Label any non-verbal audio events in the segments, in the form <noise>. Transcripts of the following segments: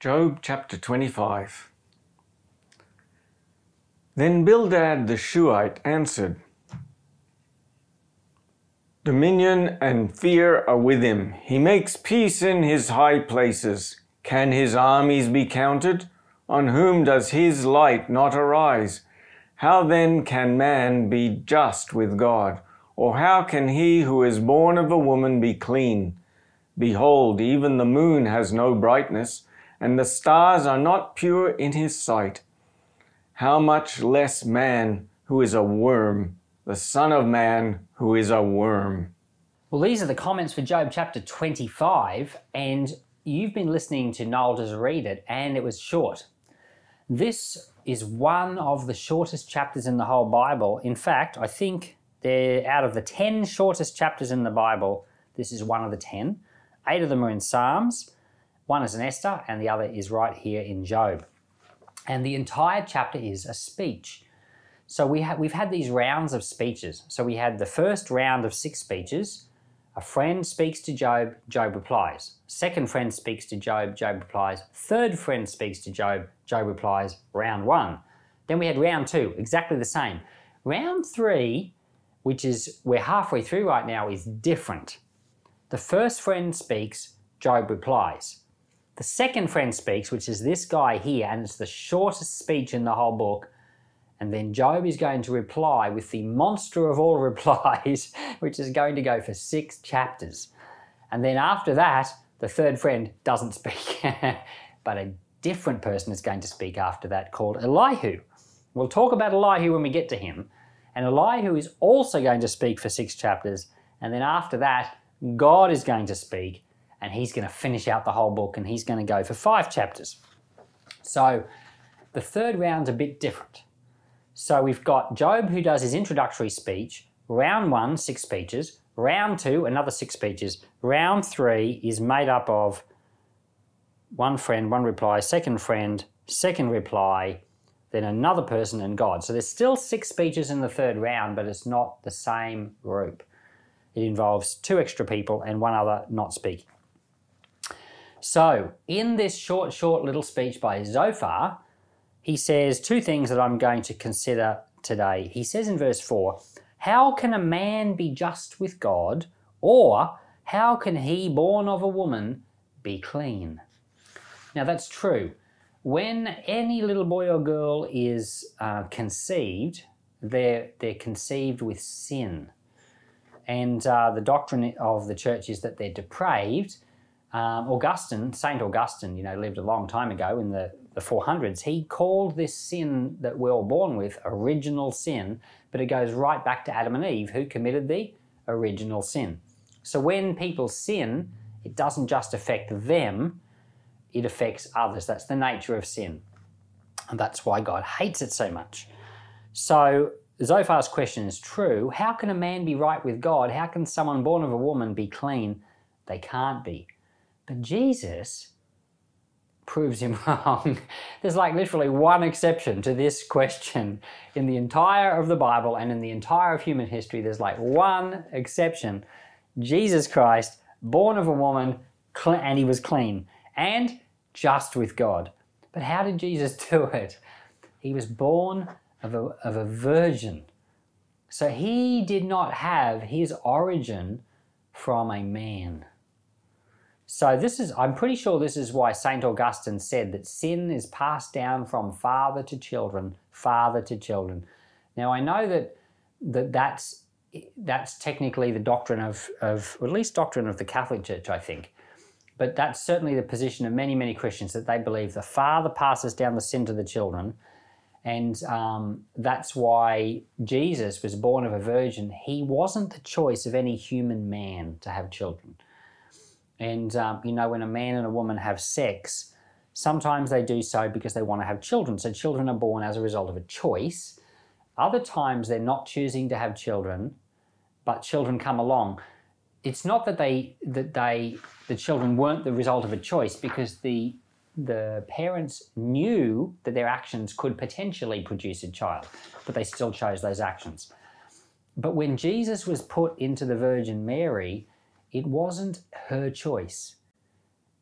Job chapter 25. Then Bildad the Shuhite answered, Dominion and fear are with him. He makes peace in his high places. Can his armies be counted? On whom does his light not arise? How then can man be just with God? Or how can he who is born of a woman be clean? Behold, even the moon has no brightness and the stars are not pure in his sight. How much less man who is a worm, the Son of Man who is a worm. Well, these are the comments for Job chapter 25, and you've been listening to Noel just read it, and it was short. This is one of the shortest chapters in the whole Bible. In fact, I think they're out of the 10 shortest chapters in the Bible, this is one of the 10. Eight of them are in Psalms, one is in Esther, and the other is right here in Job. And the entire chapter is a speech. So we have we've had these rounds of speeches. So we had the first round of six speeches. A friend speaks to Job, Job replies. Second friend speaks to Job, Job replies. Third friend speaks to Job, Job replies. Round one. Then we had round two, exactly the same. Round three, which is we're halfway through right now, is different. The first friend speaks, Job replies. The second friend speaks, which is this guy here, and it's the shortest speech in the whole book. And then Job is going to reply with the monster of all <laughs> replies, which is going to go for six chapters. And then after that, the third friend doesn't <laughs> speak, but a different person is going to speak after that called Elihu. We'll talk about Elihu when we get to him. And Elihu is also going to speak for six chapters. And then after that, God is going to speak and he's going to finish out the whole book and he's going to go for five chapters. So the third round's a bit different. So we've got Job who does his introductory speech, round one, six speeches, round two, another six speeches, round three is made up of one friend, one reply, second friend, second reply, then another person and God. So there's still six speeches in the third round, but it's not the same group. It involves two extra people and one other not speaking. So, in this short, short little speech by Zophar, he says two things that I'm going to consider today. He says in verse 4 How can a man be just with God, or how can he, born of a woman, be clean? Now, that's true. When any little boy or girl is uh, conceived, they're, they're conceived with sin. And uh, the doctrine of the church is that they're depraved um, Augustine, Saint Augustine, you know, lived a long time ago in the, the 400s. He called this sin that we're all born with original sin, but it goes right back to Adam and Eve, who committed the original sin. So when people sin, it doesn't just affect them, it affects others. That's the nature of sin. And that's why God hates it so much. So Zophar's question is true. How can a man be right with God? How can someone born of a woman be clean? They can't be. But Jesus proves him <laughs> wrong. There's like literally one exception to this question in the entire of the Bible and in the entire of human history. There's like one exception. Jesus Christ, born of a woman, and he was clean and just with God. But how did Jesus <laughs> do it? He was born of a, of a virgin. So he did not have his origin from a man. So this is, I'm pretty sure this is why St. Augustine said that sin is passed down from father to children, father to children. Now I know that, that that's, that's technically the doctrine of, of, at least doctrine of the Catholic Church, I think. But that's certainly the position of many, many Christians that they believe the father passes down the sin to the children. And um, that's why Jesus was born of a virgin. He wasn't the choice of any human man to have children. And, um, you know, when a man and a woman have sex, sometimes they do so because they want to have children. So children are born as a result of a choice. Other times they're not choosing to have children, but children come along. It's not that they that they the children weren't the result of a choice because the the parents knew that their actions could potentially produce a child, but they still chose those actions. But when Jesus was put into the Virgin Mary, it wasn't her choice.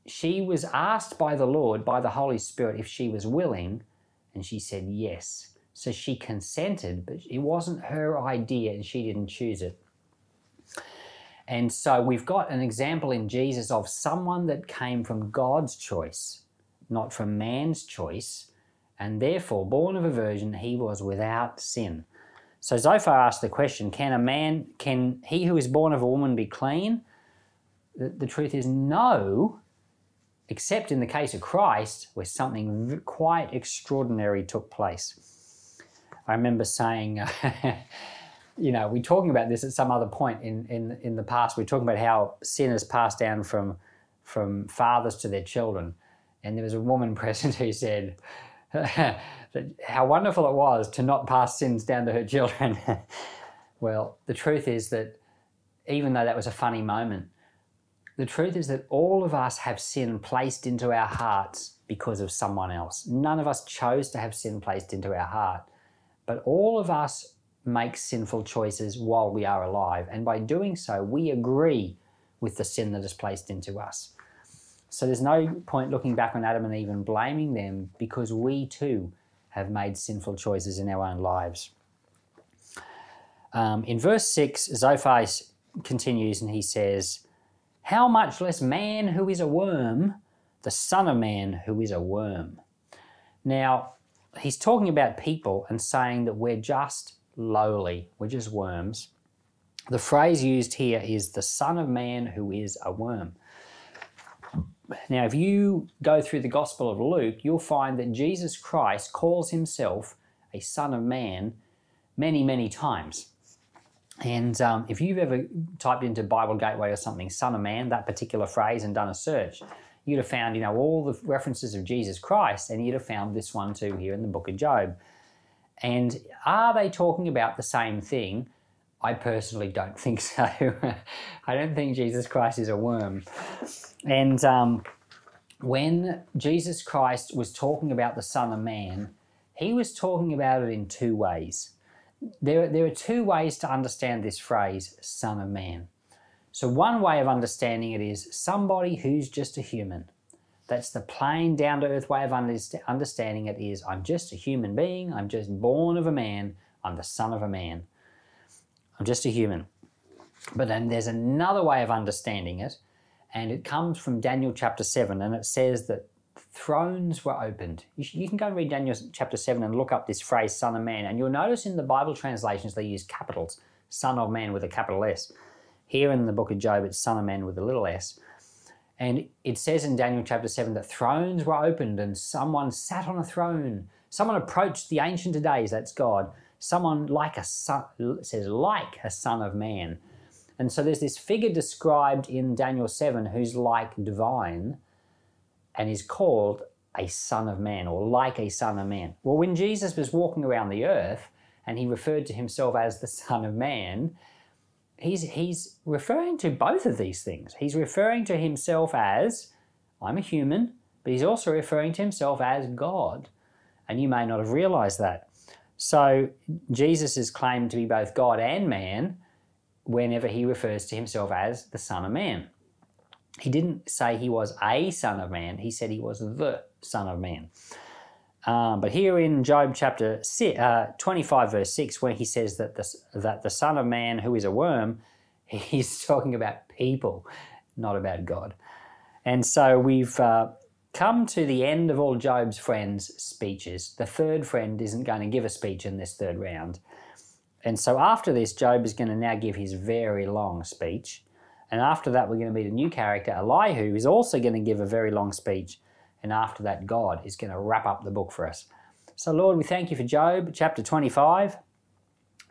she was asked by the Lord, by the Holy Spirit, if she was willing, and she said yes. So she consented, but it wasn't her idea and she didn't choose it. And so we've got an example in Jesus of someone that came from God's choice, not from man's choice, and therefore, born of a virgin, he was without sin. So Zophar asked the question Can a man, can he who is born of a woman be clean? The, truth is no, except in the case of Christ, where something quite extraordinary took place. I remember saying, <laughs> you know, we're talking about this at some other point in, in, in the past. We're talking about how sin is passed down from, from fathers to their children. And there was a woman <laughs> present who said, <laughs> how wonderful it was to not pass sins down to her children. well, the truth is that even though that was a funny moment, the truth is that all of us have sin placed into our hearts because of someone else. None of us chose to have sin placed into our heart, but all of us make sinful choices while we are alive. And by doing so, we agree with the sin that is placed into us. So there's no point looking back on Adam and Eve and blaming them because we too have made sinful choices in our own lives. Um, in verse 6, Zophar continues and he says, How much less man who is a worm, the Son of Man who is a worm. Now, he's talking about people and saying that we're just lowly, we're just worms. The phrase used here is the Son of Man who is a worm. Now, if you go through the Gospel of Luke, you'll find that Jesus Christ calls himself a Son of Man many, many times. And um, if you've ever typed into Bible Gateway or something, Son of Man, that particular phrase, and done a search, you'd have found, you know, all the references of Jesus Christ, and you'd have found this one too here in the book of Job. And are they talking about the same thing? I personally don't <laughs> think so. I don't think Jesus Christ is a worm. And um, when Jesus Christ was talking about the Son of Man, he was talking about it in two ways. There, there are two ways to understand this phrase, Son of Man. So, one way of understanding it is somebody who's just a human. That's the plain, down to earth way of understanding it is I'm just a human being, I'm just born of a man, I'm the son of a man. I'm just a human. But then there's another way of understanding it, and it comes from Daniel chapter 7, and it says that thrones were opened. You, sh- you, can go and read Daniel chapter 7 and look up this phrase, Son of Man, and you'll notice in the Bible translations they use capitals, Son of Man with a capital S. Here in the book of Job, it's Son of Man with a little s. And it says in Daniel chapter 7 that thrones were opened and someone sat on a throne. Someone approached the Ancient of Days, that's God. Someone like a son, says, like a son of man. And so there's this figure described in Daniel 7 who's like divine and is called a son of man or like a son of man. Well, when Jesus was walking around the earth and he referred to himself as the son of man, he's, he's referring to both of these things. He's referring to himself as, I'm a human, but he's also referring to himself as God. And you may not have realized that. So Jesus is claimed to be both God and man whenever he refers to himself as the Son of Man. He didn't say he was a Son of Man, he said he was the Son of Man. Um, but here in Job chapter six, uh, 25, verse 6, where he says that the, that the Son of Man, who is a worm, <laughs> he's talking about people, not about God. And so we've uh, come to the end of all Job's friends' speeches. The third friend isn't going to give a speech in this third round. And so after this, Job is going to now give his very long speech. And after that, we're going to meet a new character, Elihu, who's also going to give a very long speech. And after that, God is going to wrap up the book for us. So, Lord, we thank you for Job chapter 25.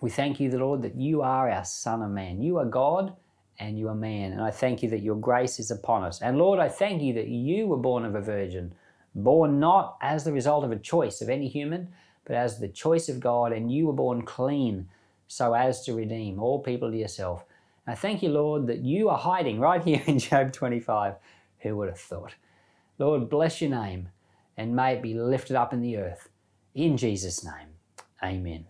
We thank you, the Lord, that you are our Son of Man. You are God and you are man. And I thank you that your grace is upon us. And Lord, I thank you that you were born of a virgin, born not as the result of a choice of any human, but as the choice of God, and you were born clean so as to redeem all people to yourself. I thank you, Lord, that you are hiding right here in <laughs> Job 25. Who would have thought? Lord, bless your name and may it be lifted up in the earth. In Jesus' name, amen.